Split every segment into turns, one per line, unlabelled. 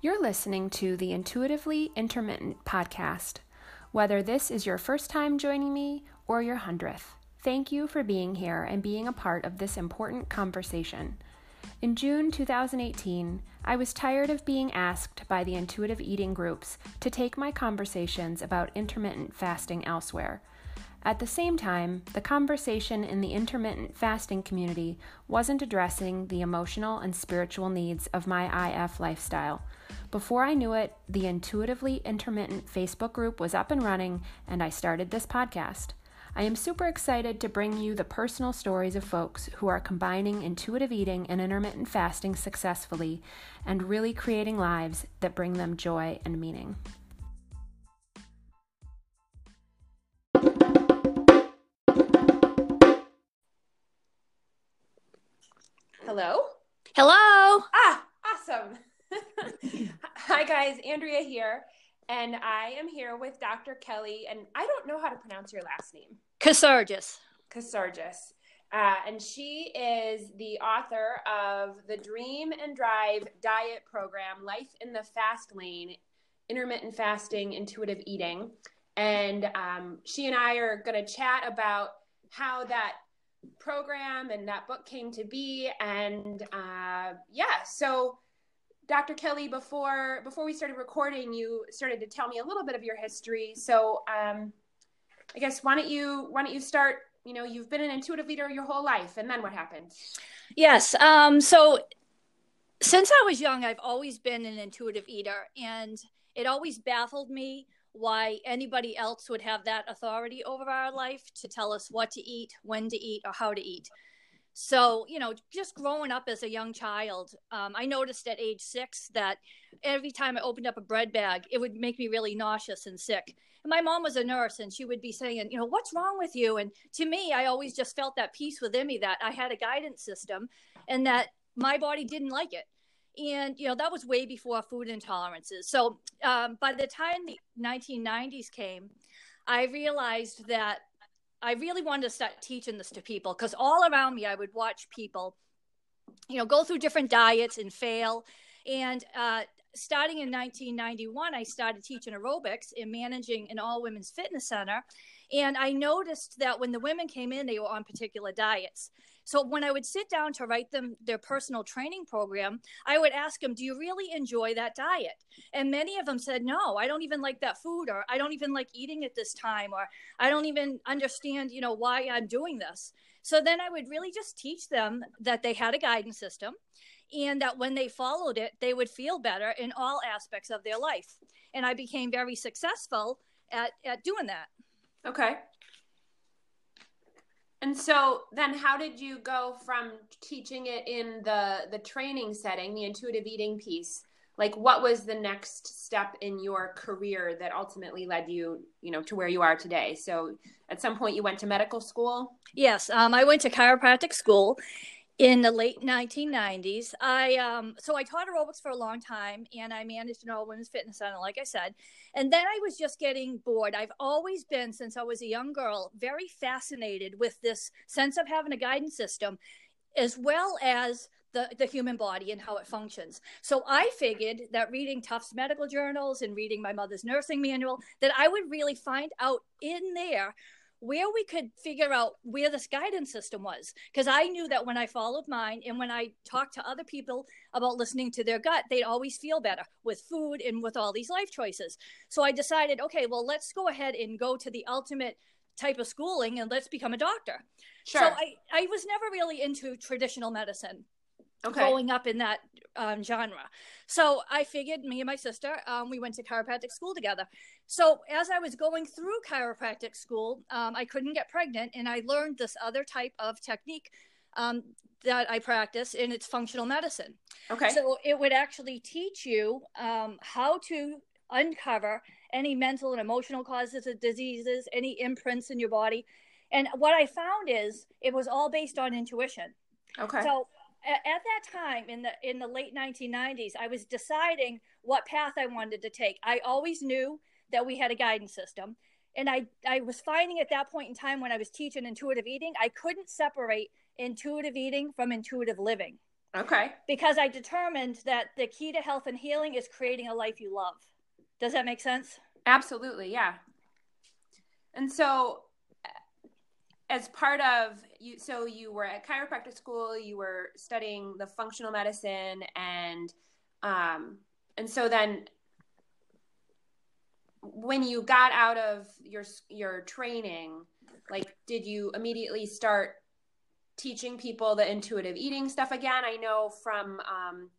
You're listening to the Intuitively Intermittent podcast. Whether this is your first time joining me or your hundredth, thank you for being here and being a part of this important conversation. In June 2018, I was tired of being asked by the intuitive eating groups to take my conversations about intermittent fasting elsewhere. At the same time, the conversation in the intermittent fasting community wasn't addressing the emotional and spiritual needs of my IF lifestyle. Before I knew it, the Intuitively Intermittent Facebook group was up and running, and I started this podcast. I am super excited to bring you the personal stories of folks who are combining intuitive eating and intermittent fasting successfully and really creating lives that bring them joy and meaning. Hello?
Hello.
Ah, awesome. Hi, guys. Andrea here. And I am here with Dr. Kelly. And I don't know how to pronounce your last name.
Casargis.
Casargis. Uh, and she is the author of the Dream and Drive Diet Program, Life in the Fast Lane, Intermittent Fasting, Intuitive Eating. And um, she and I are going to chat about how that program and that book came to be. And uh, yeah, so Dr. Kelly, before before we started recording, you started to tell me a little bit of your history. So um, I guess why don't you why don't you start? You know, you've been an intuitive eater your whole life, and then what happened?
Yes. Um, so since I was young, I've always been an intuitive eater, and it always baffled me why anybody else would have that authority over our life to tell us what to eat, when to eat, or how to eat. So, you know, just growing up as a young child, um, I noticed at age six that every time I opened up a bread bag, it would make me really nauseous and sick. And my mom was a nurse and she would be saying, you know, what's wrong with you? And to me, I always just felt that peace within me that I had a guidance system and that my body didn't like it. And, you know, that was way before food intolerances. So um, by the time the 1990s came, I realized that I really wanted to start teaching this to people because all around me, I would watch people, you know, go through different diets and fail. And uh, starting in 1991, I started teaching aerobics and managing an all women's fitness center. And I noticed that when the women came in, they were on particular diets. So when I would sit down to write them their personal training program, I would ask them, Do you really enjoy that diet? And many of them said, No, I don't even like that food, or I don't even like eating at this time, or I don't even understand, you know, why I'm doing this. So then I would really just teach them that they had a guidance system and that when they followed it, they would feel better in all aspects of their life. And I became very successful at, at doing that.
Okay. And so then how did you go from teaching it in the the training setting, the intuitive eating piece? Like what was the next step in your career that ultimately led you, you know, to where you are today? So at some point you went to medical school?
Yes, um, I went to chiropractic school in the late 1990s i um so i taught aerobics for a long time and i managed an all women's fitness center like i said and then i was just getting bored i've always been since i was a young girl very fascinated with this sense of having a guidance system as well as the, the human body and how it functions. So I figured that reading Tufts medical journals and reading my mother's nursing manual, that I would really find out in there where we could figure out where this guidance system was. Because i knew that when i followed mine and when i talked to other people about listening to their gut they'd always feel better with food and with all these life choices. So i decided okay well let's go ahead and go to the ultimate type of schooling and let's become a doctor. Sure. so i i was never really into traditional medicine okay. growing up in that um, genre. So I figured me and my sister, um, we went to chiropractic school together. So as I was going through chiropractic school, um, I couldn't get pregnant, and I learned this other type of technique um, that I practice, and it's functional medicine. Okay. So it would actually teach you um, how to uncover any mental and emotional causes of diseases, any imprints in your body. And what I found is it was all based on intuition. Okay. So at that time in the in the late 1990s i was deciding what path i wanted to take i always knew that we had a guidance system and i i was finding at that point in time when i was teaching intuitive eating i couldn't separate intuitive eating from intuitive living
Okay.
Because I determined that the key to health and healing is creating a life you love. Does that make sense?
Absolutely, yeah. And so as part of you so you were at chiropractic school, you were studying the functional medicine and um and so then when you got out of your your training, like did you immediately start teaching people the intuitive eating stuff again? I know from um,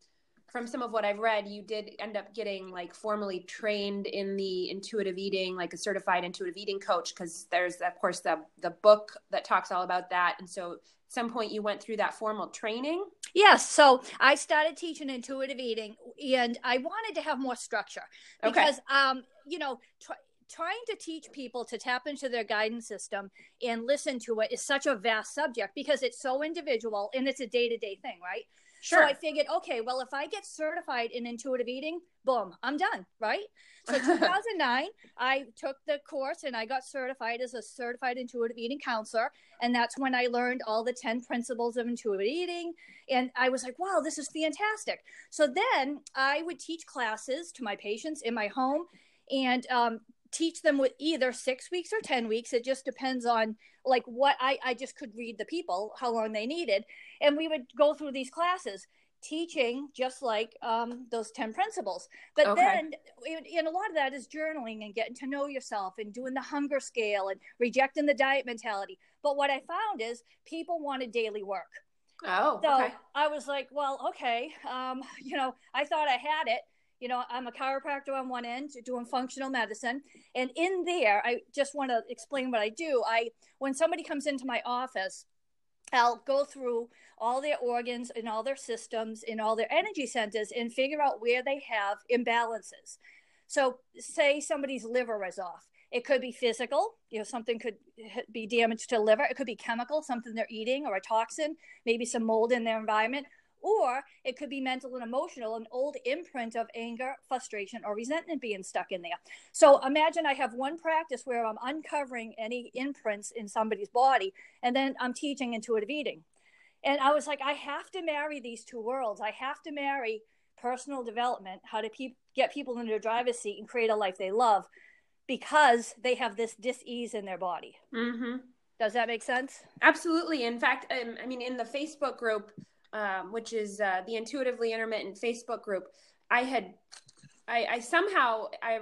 from some of what I've read, you did end up getting like formally trained in the intuitive eating, like a certified intuitive eating coach, because there's of course the the book that talks all about that. And so at some point you went through that formal training.
Yes. So I started teaching intuitive eating and I wanted to have more structure because okay. um, you know, tr- trying to teach people to tap into their guidance system and listen to it is such a vast subject because it's so individual and it's a day-to-day thing, right? Sure. So I figured, okay, well, if I get certified in intuitive eating, boom, I'm done, right? So 2009, I took the course and I got certified as a certified intuitive eating counselor, and that's when I learned all the 10 principles of intuitive eating, and I was like, wow, this is fantastic. So then I would teach classes to my patients in my home, and um, teach them with either six weeks or 10 weeks. It just depends on like what I, I just could read the people, how long they needed. And we would go through these classes teaching just like um, those 10 principles. But okay. then, and a lot of that is journaling and getting to know yourself and doing the hunger scale and rejecting the diet mentality. But what I found is people wanted daily work.
Oh,
so
okay.
I was like, well, okay. Um, you know, I thought I had it you know i'm a chiropractor on one end doing functional medicine. And in there i just want to explain what i do. I when somebody comes into my office i'll go through all their organs and all their systems and all their energy centers and figure out where they have imbalances. So say somebody's liver is off. It could be physical you know something could be damaged to liver. It could be chemical something they're eating or a toxin maybe some mold in their environment or it could be mental and emotional, an old imprint of anger, frustration, or resentment being stuck in there. So imagine I have one practice where I'm uncovering any imprints in somebody's body, and then I'm teaching intuitive eating. And I was like, I have to marry these two worlds. I have to marry personal development, how to pe- get people in their driver's seat and create a life they love because they have this dis-ease in their body.
Mm-hmm.
Does that make sense?
Absolutely. In fact, um, I mean, in the Facebook group, um, which is uh, the intuitively intermittent Facebook group, I had, I, I, somehow, I,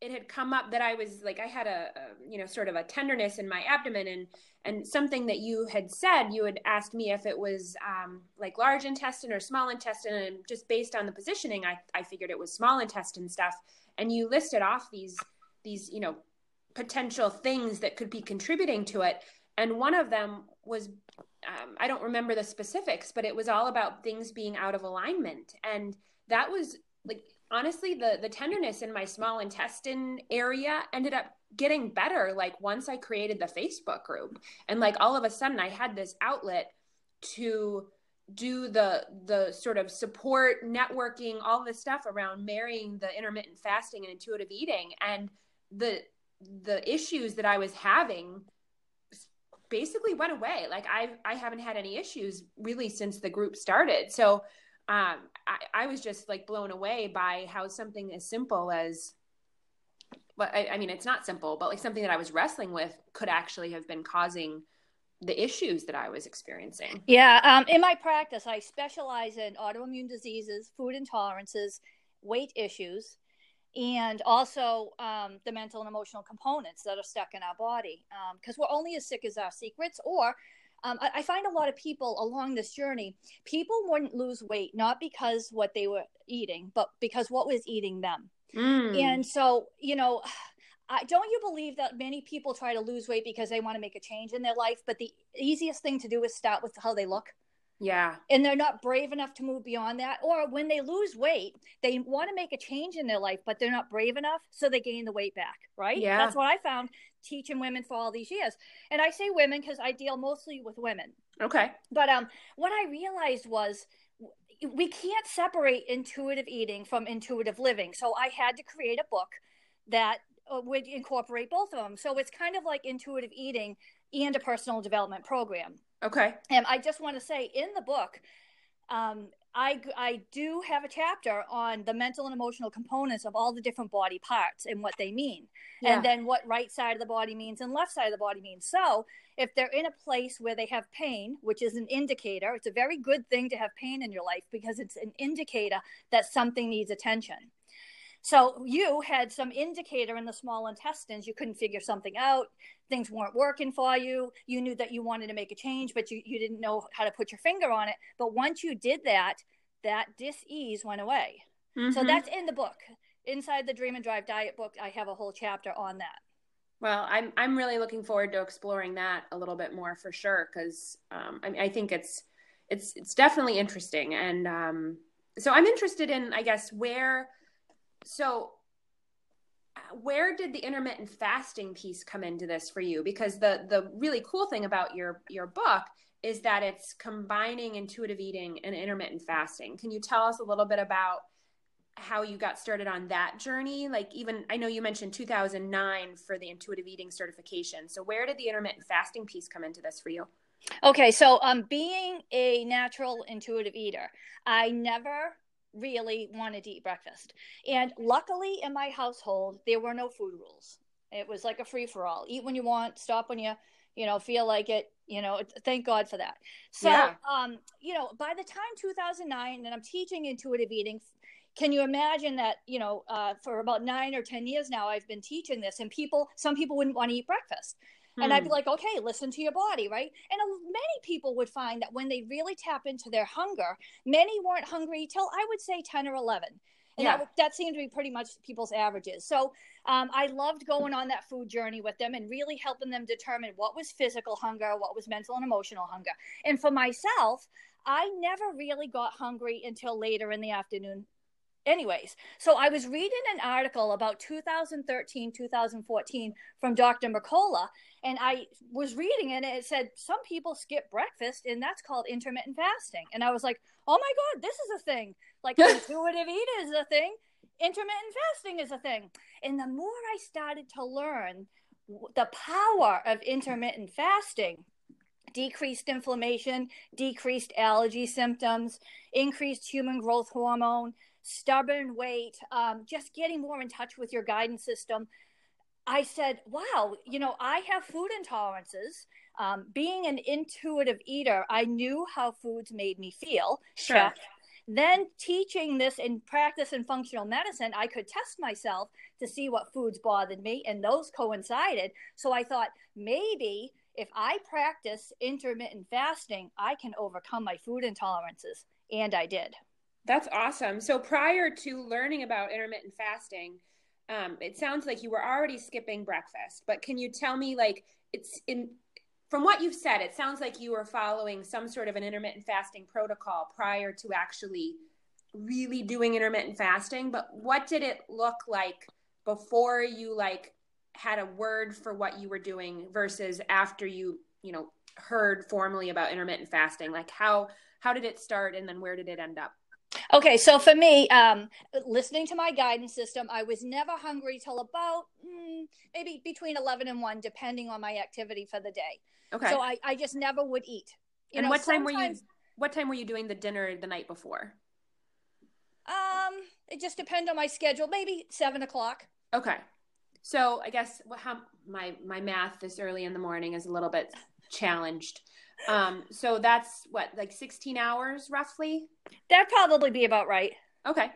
it had come up that I was like, I had a, a, you know, sort of a tenderness in my abdomen and, and something that you had said, you had asked me if it was um, like large intestine or small intestine. And just based on the positioning, I, I figured it was small intestine stuff. And you listed off these, these, you know, potential things that could be contributing to it. And one of them was um, I don't remember the specifics, but it was all about things being out of alignment. And that was like, honestly, the, the tenderness in my small intestine area ended up getting better. Like once I created the Facebook group and like all of a sudden I had this outlet to do the the sort of support networking all this stuff around marrying the intermittent fasting and intuitive eating and the the issues that I was having basically went away. Like I I haven't had any issues really since the group started. So um, I, I was just like blown away by how something as simple as but I, I mean it's not simple, but like something that I was wrestling with could actually have been causing the issues that I was experiencing.
Yeah, um, in my practice, I specialize in autoimmune diseases, food intolerances, weight issues, and also um, the mental and emotional components that are stuck in our body because um, we're only as sick as our secrets or um, I, I, find a lot of people along this journey people wouldn't lose weight not because what they were eating but because what was eating them mm. and so you know I, don't you believe that many people try to lose weight because they want to make a change in their life but the easiest thing to do is start with how they look
yeah.
And they're not brave enough to move beyond that. Or when they lose weight, they want to make a change in their life, but they're not brave enough. So they gain the weight back, right?
Yeah.
That's what I found teaching women for all these years. And I say women because I deal mostly with women.
Okay.
But um, what I realized was we can't separate intuitive eating from intuitive living. So I had to create a book that uh, would incorporate both of them. So it's kind of like intuitive eating and a personal development program.
Okay.
And I just want to say in the book, um, I, I do have a chapter on the mental and emotional components of all the different body parts and what they mean, yeah. and then what right side of the body means and left side of the body means. So, if they're in a place where they have pain, which is an indicator, it's a very good thing to have pain in your life because it's an indicator that something needs attention. So you had some indicator in the small intestines. You couldn't figure something out. Things weren't working for you. You knew that you wanted to make a change, but you, you didn't know how to put your finger on it. But once you did that, that dis-ease went away. Mm-hmm. So that's in the book. Inside the Dream and Drive Diet book, I have a whole chapter on that.
Well, I'm I'm really looking forward to exploring that a little bit more for sure because um, I, I, think it's it's it's definitely interesting and um, so I'm interested in I guess where so where did the intermittent fasting piece come into this for you? Because the the really cool thing about your your book is that it's combining intuitive eating and intermittent fasting. Can you tell us a little bit about how you got started on that journey? Like even i know you mentioned 2009 for the intuitive eating certification. So where did the intermittent fasting piece come into this for you?
Okay so um being a natural intuitive eater i never really wanted to eat breakfast. And luckily in my household, there were no food rules. It was like a free for all. Eat when you want, stop when you, you know, feel like it. You know, thank God for that. So, yeah. um, you know, by the time 2009, and I'm teaching intuitive eating, can you imagine that? You know, uh, for about nine or ten years now, I've been teaching this, and people, some people wouldn't want to eat breakfast. And I'd be hmm. like, okay, listen to your body, right? And many people would find that when they really tap into their hunger, many weren't hungry till I would say 10 or 11. And yeah. that, that seemed to be pretty much people's averages. So um, I loved going on that food journey with them and really helping them determine what was physical hunger, what was mental and emotional hunger. And for myself, I never really got hungry until later in the afternoon anyways so i was reading an article about 2013 2014 from dr mercola and i was reading it and it said some people skip breakfast and that's called intermittent fasting. And i was like oh my god this is a thing. Like intuitive eating is a thing. Intermittent fasting is a thing. And the more i started to learn the power of intermittent fasting decreased inflammation, decreased allergy symptoms, increased human growth hormone, stubborn weight, um, just getting more in touch with your guidance system. I said, wow, you know, I have food intolerances. Um, being an intuitive eater, I knew how foods made me feel.
Sure. Check.
Then teaching this in practice in functional medicine, I could test myself to see what foods bothered me, and those coincided. So I thought maybe if I practice intermittent fasting, I can overcome my food intolerances. And I did.
That's awesome. So prior to learning about intermittent fasting, um, it sounds like you were already skipping breakfast. But can you tell me, like, it's in from what you've said, it sounds like you were following some sort of an intermittent fasting protocol prior to actually really doing intermittent fasting. But what did it look like before you like had a word for what you were doing versus after you, you know, heard formally about intermittent fasting? Like how how did it start and then where did it end up?
Okay, so for me, um, listening to my guidance system, I was never hungry till about mm, maybe between 11 and 1, depending on my activity for the day. Okay. So I, I just never would eat.
You and know, what time were you? What time were you doing the dinner the night before?
Um, it just depends on my schedule. Maybe seven o'clock.
Okay. So I guess what, how my my math this early in the morning is a little bit challenged. Um, so that's what, like 16 hours roughly?
That'd probably be about right.
Okay.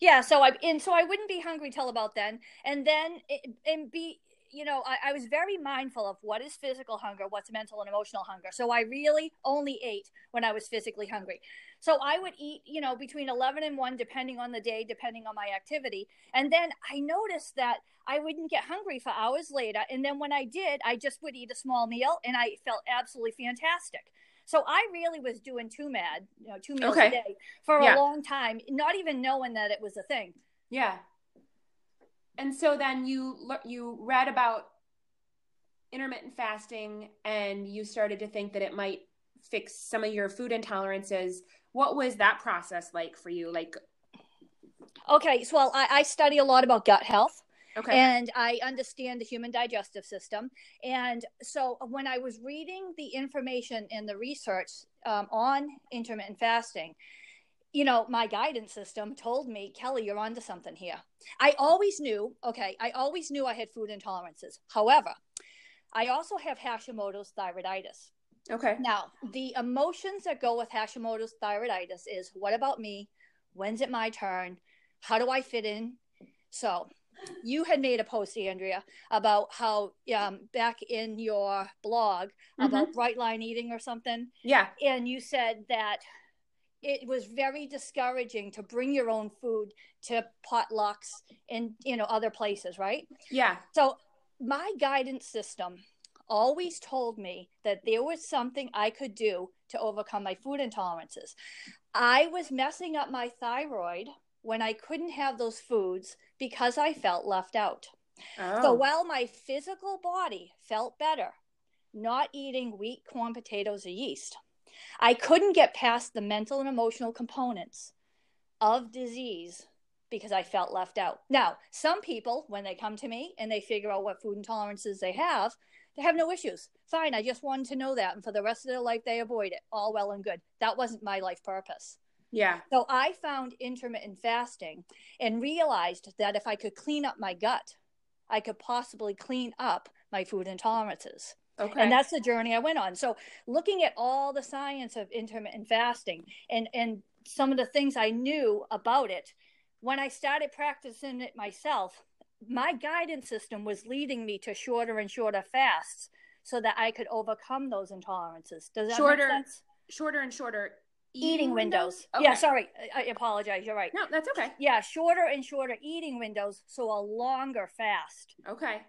Yeah. So I, and so I wouldn't be hungry till about then. And then, it, and be, you know, I, I, was very mindful of what is physical hunger, what's mental and emotional hunger. So I really only ate when I was physically hungry. So I would eat, you know, between 11 and 1, depending on the day, depending on my activity. And then I noticed that I wouldn't get hungry for hours later. And then when I did, I just would eat a small meal and I felt absolutely fantastic. So I really was doing two mad, you know, two meals okay. a day for yeah. a long time, not even knowing that it was a thing.
Yeah. And so then you you read about intermittent fasting and you started to think that it might fix some of your food intolerances. What was that process like for you? Like
Okay, so well, I, I study a lot about gut health. Okay. And I understand the human digestive system. And so when I was reading the information and the research um, on intermittent fasting, you know, my guidance system told me, Kelly, you're onto something here. I always knew, okay, I always knew I had food intolerances. However, I also have Hashimoto's thyroiditis.
Okay.
Now, the emotions that go with Hashimoto's thyroiditis is what about me? When's it my turn? How do I fit in? So, you had made a post, Andrea, about how um, back in your blog mm-hmm. about bright line eating or something.
Yeah.
And you said that it was very discouraging to bring your own food to potlucks and you know other places, right?
Yeah.
So my guidance system always told me that there was something I could do to overcome my food intolerances. I was messing up my thyroid when I couldn't have those foods because I felt left out. Oh. So while my physical body felt better, not eating wheat, corn, potatoes, or yeast, I couldn't get past the mental and emotional components of disease because I felt left out. Now, some people, when they come to me and they figure out what food intolerances they have, they have no issues. Fine, I just wanted to know that. And for the rest of their life, they avoid it. All well and good. That wasn't my life purpose.
Yeah.
So I found intermittent fasting and realized that if I could clean up my gut, I could possibly clean up my food intolerances. Okay. And that's the journey I went on. So looking at all the science of intermittent fasting and and some of the things I knew about it, when I started practicing it myself, my guidance system was leading me to shorter and shorter fasts so that I could overcome those intolerances. Does that
shorter,
make sense?
Shorter and shorter
eating, eating windows. windows? Okay. Yeah, sorry. I apologize. You're right.
No, that's okay.
Yeah, shorter and shorter eating windows, so a longer fast.
Okay.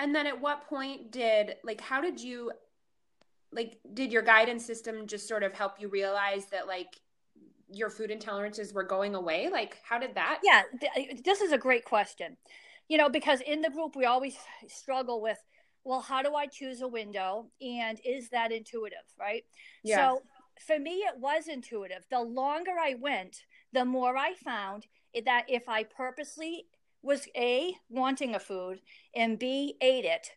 And then at what point did like how did you like did your guidance system just sort of help you realize that like your food intolerances were going away? Like how did that?
Yeah, th- this is a great question. You know, because in the group we always struggle with well, how do I choose a window and is that intuitive, right? Yeah. So for me it was intuitive. The longer I went, the more I found that if I purposely was A, wanting a food, and B, ate it,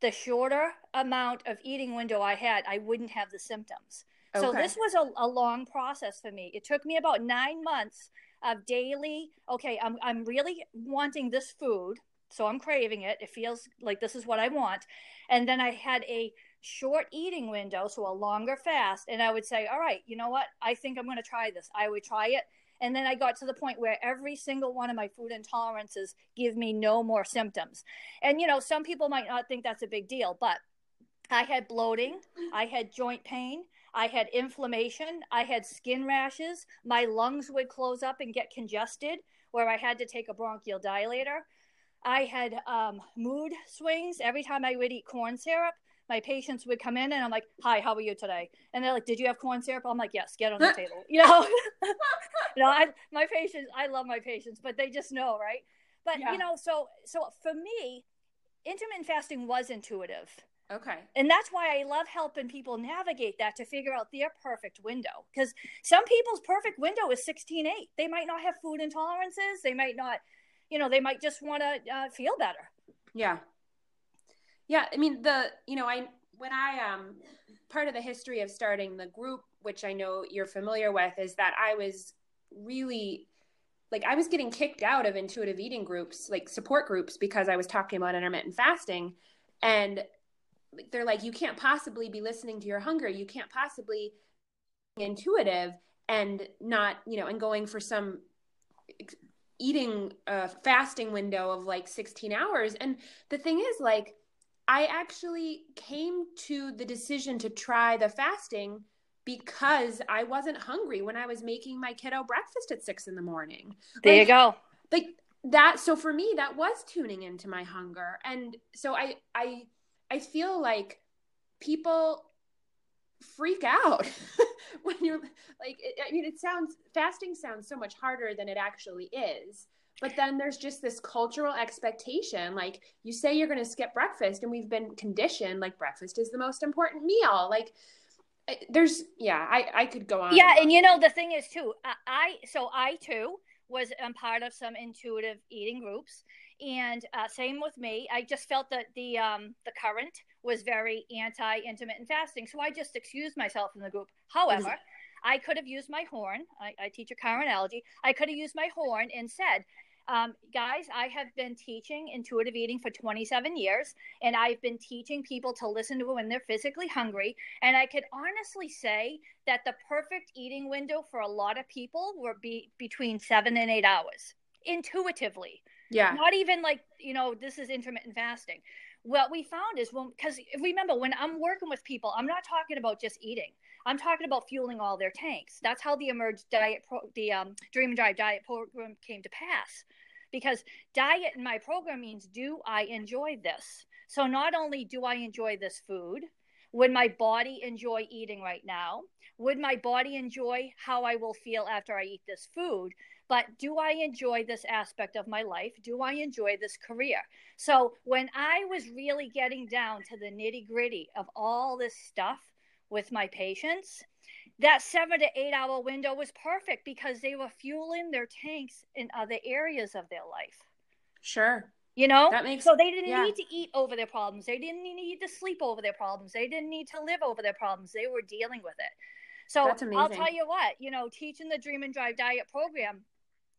the shorter amount of eating window I had, I wouldn't have the symptoms. Okay. So this was a, a long process for me. It took me about nine months of daily, okay, I'm, I'm really wanting this food. So I'm craving it. It feels like this is what I want. And then I had a short eating window, so a longer fast. And I would say, all right, you know what? I think I'm going to try this. I would try it. And then I got to the point where every single one of my food intolerances give me no more symptoms. And, you know, some people might not think that's a big deal, but I had bloating, I had joint pain, I had inflammation, I had skin rashes, my lungs would close up and get congested where I had to take a bronchial dilator. I had um, mood swings every time I would eat corn syrup my patients would come in and I'm like, "Hi, how are you today?" And they're like, "Did you have corn syrup?" I'm like, "Yes, get on the table." You know, you know, I my patients, I love my patients, but they just know, right? But yeah. you know, so so for me, intermittent fasting was intuitive.
Okay.
And that's why I love helping people navigate that to figure out their perfect window. Because some people's perfect window is 16 8. They might not have food intolerances. They might not, you know, they might just want to uh, feel better.
Yeah. Yeah, I mean the you know I when I um part of the history of starting the group, which I know you're familiar with, is that I was really like I was getting kicked out of intuitive eating groups, like support groups, because I was talking about intermittent fasting, and they're like, you can't possibly be listening to your hunger, you can't possibly intuitive and not you know and going for some eating uh, fasting window of like 16 hours. And the thing is like I actually came to the decision to try the fasting because I wasn't hungry when I was making my kiddo breakfast at six in the morning.
There like, you go.
Like that. So for me, that was tuning into my hunger. And so I, I, I feel like people freak out when you're like, I mean, it sounds, fasting sounds so much harder than it actually is. But then there's just this cultural expectation. Like you say you're going to skip breakfast, and we've been conditioned like breakfast is the most important meal. Like there's, yeah, I, I could go on.
Yeah. And, you know, the thing is, too, I, so I too was um, part of some intuitive eating groups, and uh, same with me. I just felt that the um, the current was very anti intermittent fasting, so I just excused myself from the group. However, I could have used my horn. I, I teach a car analogy. I could have used my horn and said, um, guys, I have been teaching intuitive eating for 27 years, and I've been teaching people to listen to when they're physically hungry. And I could honestly say that the perfect eating window for a lot of people would be between seven and eight hours intuitively.
Yeah.
Not even like, you know, this is intermittent fasting. What we found is when, because remember, when I'm working with people, I'm not talking about just eating. I'm talking about fueling all their tanks. That's how the emerged diet, pro, the um, Dream and Drive diet program came to pass. Because diet in my program means do I enjoy this? So not only do I enjoy this food, would my body enjoy eating right now? Would my body enjoy how I will feel after I eat this food? But do I enjoy this aspect of my life? Do I enjoy this career? So when I was really getting down to the nitty gritty of all this stuff with my patients, that seven to eight hour window was perfect because they were fueling their tanks in other areas of their life.
Sure.
You know,
that makes
so they didn't
yeah.
need to eat over their problems. They didn't need to sleep over their problems. They didn't need to live over their problems. They were dealing with it. So I'll tell you what, you know, teaching the Dream and Drive Diet program,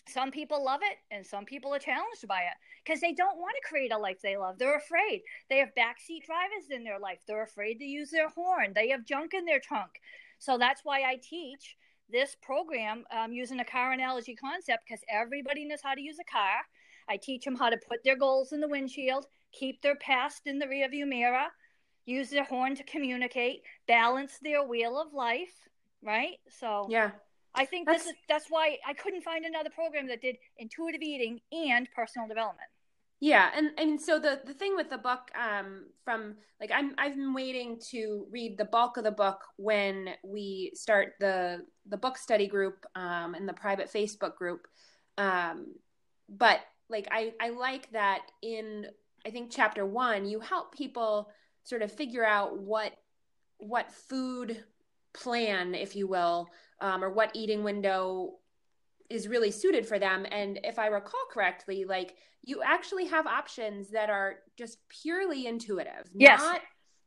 some people love it and some people are challenged by it because they don't want to create a life they love. They're afraid. They have backseat drivers in their life. They're afraid to use their horn. They have junk in their trunk. So that's why I teach this program um, using a car analogy concept because everybody knows how to use a car. I teach them how to put their goals in the windshield, keep their past in the rearview mirror, use their horn to communicate, balance their wheel of life, right? So
yeah,
I think that's, this is that's why I couldn't find another program that did intuitive eating and personal development.
Yeah, and and so the the thing with the book, um, from like I'm I've been waiting to read the bulk of the book when we start the the book study group um, and the private Facebook group, um, but like I I like that in I think chapter one you help people sort of figure out what what food plan, if you will, um, or what eating window is really suited for them. And if I recall correctly, like you actually have options that are just purely intuitive.
Yes.
Not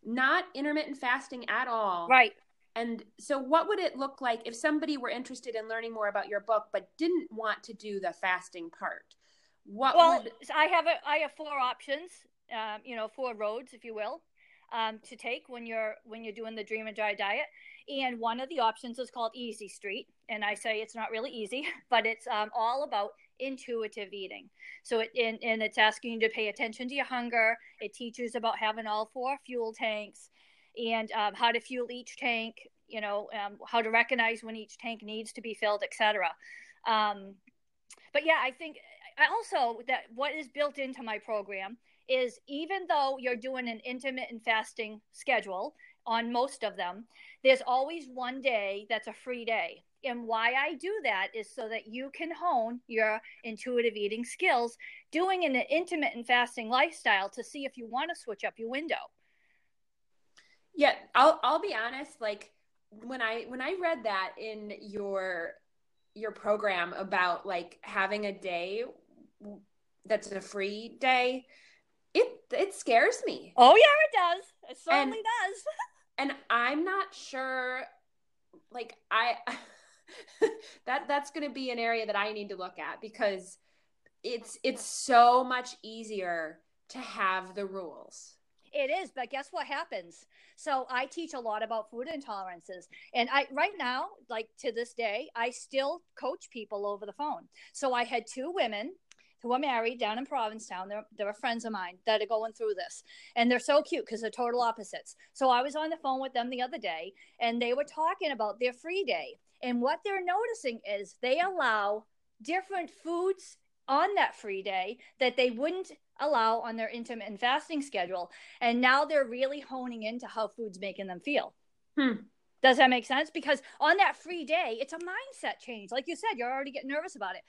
not intermittent fasting at all.
Right.
And so what would it look like if somebody were interested in learning more about your book but didn't want to do the fasting part? What
well,
would...
I have a, I have four options, um, you know, four roads, if you will, um, to take when you're when you're doing the Dream and Drive diet. And one of the options is called Easy Street. And I say it's not really easy, but it's um, all about intuitive eating. So it and, and it's asking you to pay attention to your hunger. It teaches about having all four fuel tanks and um, how to fuel each tank. You know um, how to recognize when each tank needs to be filled, etc. Um, but yeah, I think I also that what is built into my program is even though you're doing an intermittent fasting schedule on most of them, there's always one day that's a free day. And why I do that is so that you can hone your intuitive eating skills doing an intermittent fasting lifestyle to see if you want to switch up your window.
Yeah, I'll I'll be honest like when I when I read that in your your program about like having a day that's a free day, it it scares me.
Oh yeah, it does. It certainly
and,
does.
and I'm not sure like I that that's going to be an area that I need to look at because it's it's so much easier to have the rules.
It is, but guess what happens? So I teach a lot about food intolerances, and I right now, like to this day, I still coach people over the phone. So I had two women who are married down in Provincetown. They're, they're friends of mine that are going through this. And they're so cute because they're total opposites. So I was on the phone with them the other day and they were talking about their free day. And what they're noticing is they allow different foods on that free day that they wouldn't allow on their intermittent fasting schedule. And now they're really honing into how food's making them feel.
Hmm.
Does that make sense? Because on that free day, it's a mindset change. Like you said, you're already getting nervous about it.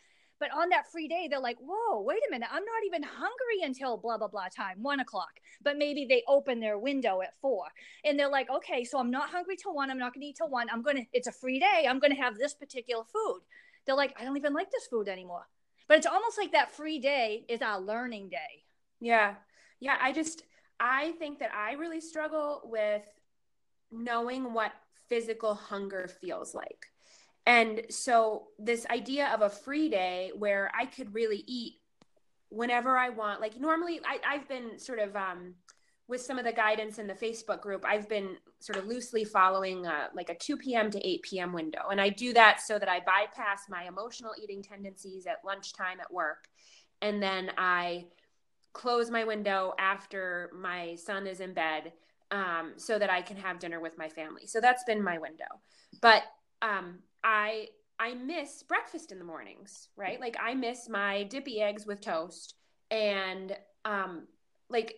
But on that free day, they're like, whoa, wait a minute. I'm not even hungry until blah, blah, blah time, one o'clock. But maybe they open their window at four. And they're like, okay, so I'm not hungry till one. I'm not going to eat till one. I'm going to, it's a free day. I'm going to have this particular food. they're like, I don't even like this food anymore. But it's almost like that free day is our learning day.
Yeah. Yeah. I just, I think that I really struggle with knowing what physical hunger feels like. And so, this idea of a free day where I could really eat whenever I want, like normally, I, I've been sort of, um, with some of the guidance in the Facebook group, I've been sort of loosely following uh, like a 2 p.m. to 8 p.m. window. And I do that so that I bypass my emotional eating tendencies at lunchtime at work. And then I close my window after my son is in bed um, so that I can have dinner with my family. So that's been my window. But um, I I miss breakfast in the mornings, right? Like I miss my dippy eggs with toast, and um, like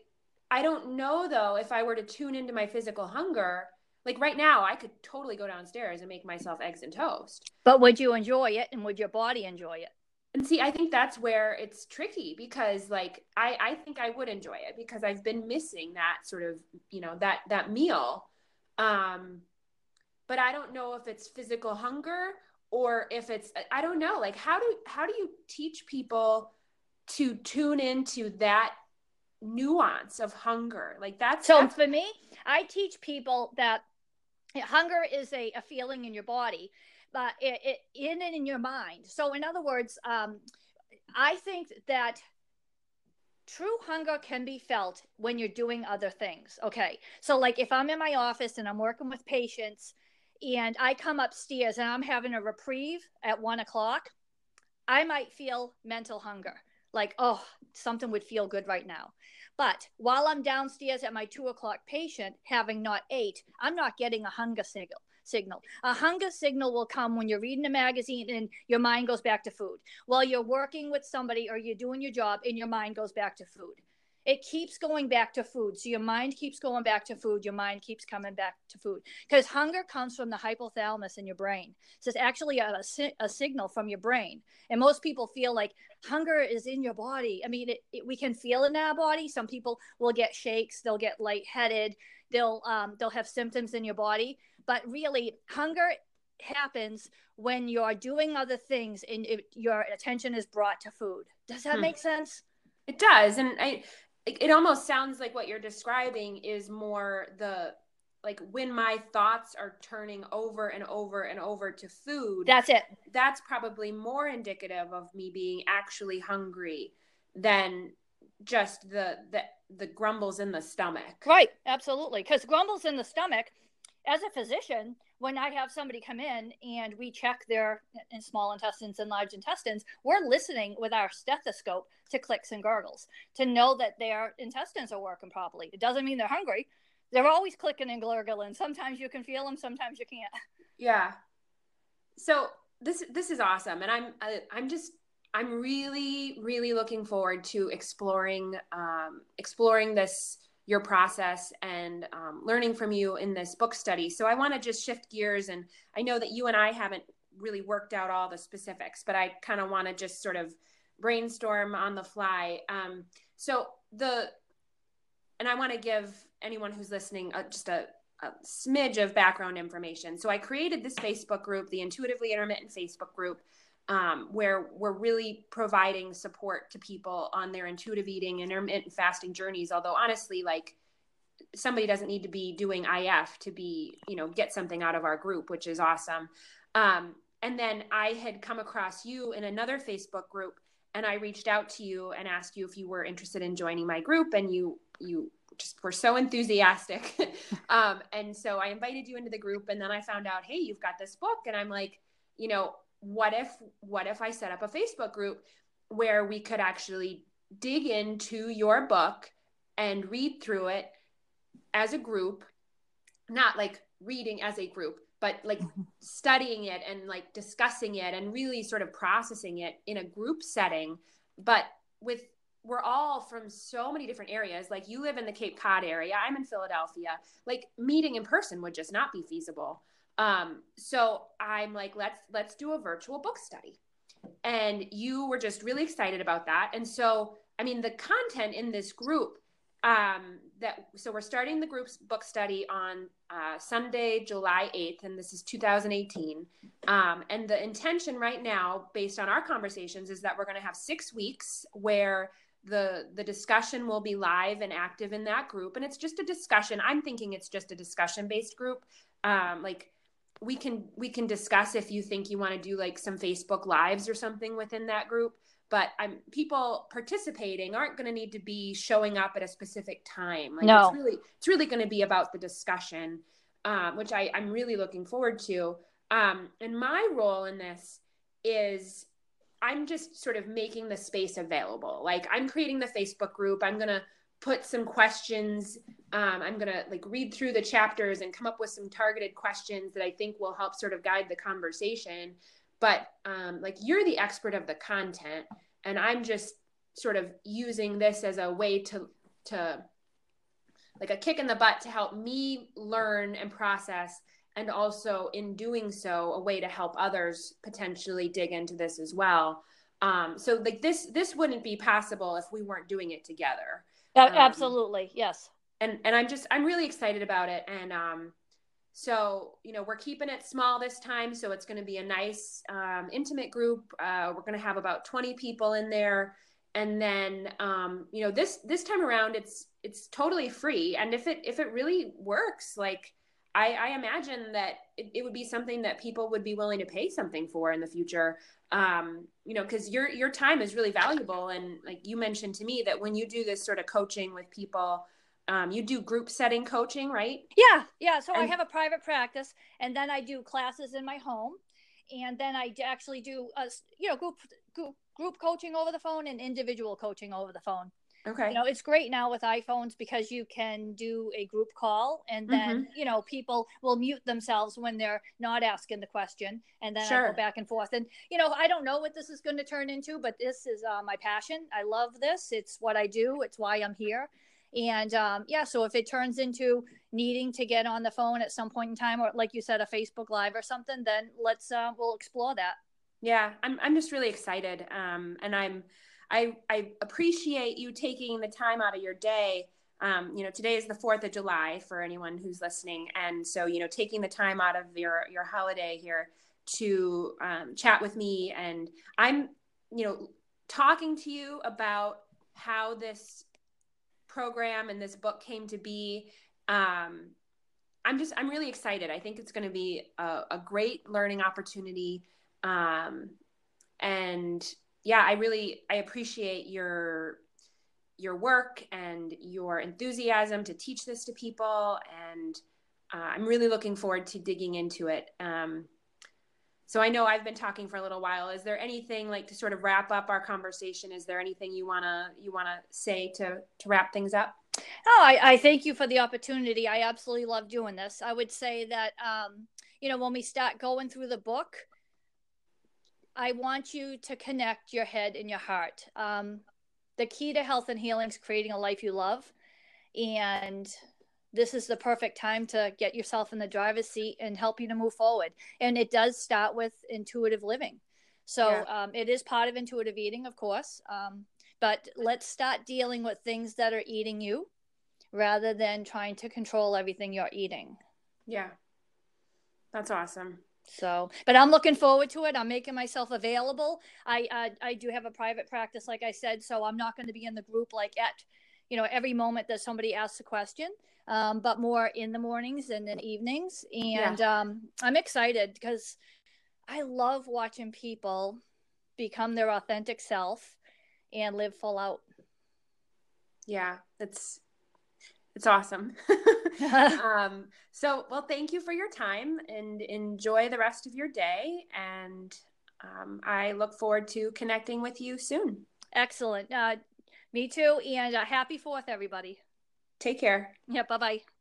I don't know though if I were to tune into my physical hunger. Like right now, I could totally go downstairs and make myself eggs and toast.
But would you enjoy it, and would your body enjoy it?
and see i think that's where it's tricky because like i i think i would enjoy it because i've been missing that sort of you know that that meal um but i don't know if it's physical hunger or if it's i don't know like how do how do you teach people to tune into that nuance of hunger like that's
so
that's...
for me i teach people that hunger is a, a feeling in your body but it, it, in and in your mind. So, in other words, um, I think that true hunger can be felt when you're doing other things. Okay. So, like if I'm in my office and I'm working with patients and I come upstairs and I'm having a reprieve at one o'clock, I might feel mental hunger. Like, oh, something would feel good right now. But while I'm downstairs at my two o'clock patient having not ate, I'm not getting a hunger signal signal. A hunger signal will come when you're reading a magazine and your mind goes back to food. While you're working with somebody or you're doing your job and your mind goes back to food. It keeps going back to food. So your mind keeps going back to food. Your mind keeps coming back to food. Because hunger comes from the hypothalamus in your brain. So it's actually a, a signal from your brain. And most people feel like hunger is in your body. I mean, it, it, we can feel it in our body. Some people will get shakes, they'll get lightheaded, they'll um, they'll have symptoms in your body but really hunger happens when you're doing other things and it, your attention is brought to food does that hmm. make sense
it does and i it almost sounds like what you're describing is more the like when my thoughts are turning over and over and over to food
that's it.
that's probably more indicative of me being actually hungry than just the the the grumbles in the stomach.
Right. Absolutely. Because grumbles in the stomach as a physician, when I have somebody come in and we check their in small intestines and large intestines, we're listening with our stethoscope to clicks and gurgles to know that their intestines are working properly. It doesn't mean they're hungry. They're always clicking and gurgling. Sometimes you can feel them, sometimes you can't.
Yeah. So this this is awesome, and I'm I, am i am just I'm really really looking forward to exploring um, exploring this your process and um, learning from you in this book study. So I want to just shift gears, and I know that you and I haven't really worked out all the specifics, but I kind of want to just sort of brainstorm on the fly. Um, so the, and I want to give anyone who's listening uh, just a, a smidge of background information. So I created this Facebook group, the Intuitively Intermittent Facebook group um, where we're really providing support to people on their intuitive eating intermittent fasting journeys. Although honestly like somebody doesn't need to be doing if to be you know get something out of our group which is awesome. Um, and then i had come across you in another facebook group and i reached out to you and asked you if you were interested in joining my group and you you just were so enthusiastic. Um, and so i invited you into the group and then i found out hey you've got this book. And i'm like you know what if what if I set up a Facebook group where we could actually dig into your book and read through it as a group, not like reading as a group, but like mm-hmm. studying it and like discussing it and really sort of processing it in a group setting, but with we're all from so many different areas. Like you live in the Cape Cod area, I'm in Philadelphia. Like meeting in person would just not be feasible. Um, so I'm like, let's let's do a virtual book study. And you were just really excited about that. And so, I mean, the content in this group, um, that so we're starting the group's book study on uh, Sunday, July 8th, and this is 2018. Um, and the intention right now, based on our conversations, is that we're going to have six weeks where the the discussion will be live and active in that group, and it's just a discussion. I'm thinking it's just a discussion based group, um, like we can we can discuss if you think you want to do like some Facebook lives or something within that group but I'm people participating aren't going to need to be showing up at a specific time. Like
no.
it's really it's really going to be about the discussion, um, which I, I'm really looking forward to. Um, and my role in this is I'm just sort of making the space available. Like I'm creating the Facebook group. I'm gonna put some questions. Um, I'm gonna like read through the chapters and come up with some targeted questions that I think will help sort of guide the conversation but um, like you're the expert of the content and i'm just sort of using this as a way to to like a kick in the butt to help me learn and process and also in doing so a way to help others potentially dig into this as well um, so like this this wouldn't be possible if we weren't doing it together
um, absolutely yes
and and i'm just i'm really excited about it and um so, you know, we're keeping it small this time. So it's going to be a nice, um, intimate group. Uh, we're going to have about 20 people in there. And then, um, you know, this, this time around, it's, it's totally free. And if it, if it really works, like I, I imagine that it, it would be something that people would be willing to pay something for in the future. Um, you know, cause your, your time is really valuable. And like you mentioned to me that when you do this sort of coaching with people, um, you do group setting coaching, right?
Yeah, yeah. So and- I have a private practice, and then I do classes in my home, and then I actually do a you know group group group coaching over the phone and individual coaching over the phone.
Okay.
You know, it's great now with iPhones because you can do a group call and then, mm-hmm. you know, people will mute themselves when they're not asking the question. And then sure. I go back and forth. And, you know, I don't know what this is going to turn into, but this is uh, my passion. I love this. It's what I do, it's why I'm here. And um, yeah, so if it turns into needing to get on the phone at some point in time, or like you said, a Facebook Live or something, then let's uh, we'll explore that.
Yeah, I'm I'm just really excited, um, and I'm I I appreciate you taking the time out of your day. Um, you know, today is the Fourth of July for anyone who's listening, and so you know, taking the time out of your your holiday here to um, chat with me, and I'm you know talking to you about how this program and this book came to be. Um, I'm just, I'm really excited. I think it's going to be a, a, great learning opportunity. Um, and yeah, I really, I appreciate your, your work and your enthusiasm to teach this to people. And uh, I'm really looking forward to digging into it. Um, so I know I've been talking for a little while. Is there anything like to sort of wrap up our conversation? Is there anything you wanna you wanna say to to wrap things up?
Oh, I, I thank you for the opportunity. I absolutely love doing this. I would say that um, you know when we start going through the book, I want you to connect your head and your heart. Um, the key to health and healing is creating a life you love, and this is the perfect time to get yourself in the driver's seat and help you to move forward. And it does start with intuitive living. So yeah. um, it is part of intuitive eating, of course. Um, but let's start dealing with things that are eating you rather than trying to control everything you're eating.
Yeah. That's awesome.
So, but I'm looking forward to it. I'm making myself available. I I, I do have a private practice, like I said, so I'm not going to be in the group like at, you know, every moment that somebody asks a question um, but more in the mornings and in evenings. And yeah. um, I'm excited because I love watching people become their authentic self and live full out.
Yeah, it's it's awesome. um, so, well, thank you for your time and enjoy the rest of your day. And um, I look forward to connecting with you soon.
Excellent. Uh, me too. And uh, happy Fourth, everybody.
Take care.
Yeah, bye bye.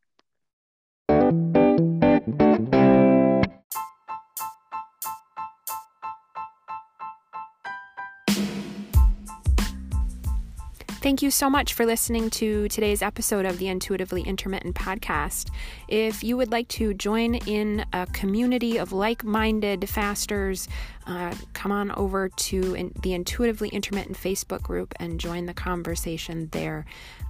Thank you so much for listening to today's episode of the Intuitively Intermittent podcast. If you would like to join in a community of like minded fasters, uh, come on over to in, the Intuitively Intermittent Facebook group and join the conversation there.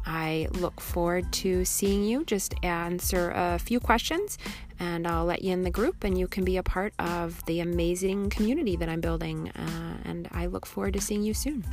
I look forward to seeing you. Just answer a few questions and I'll let you in the group and you can be a part of the amazing community that I'm building. Uh, and I look forward to seeing you soon.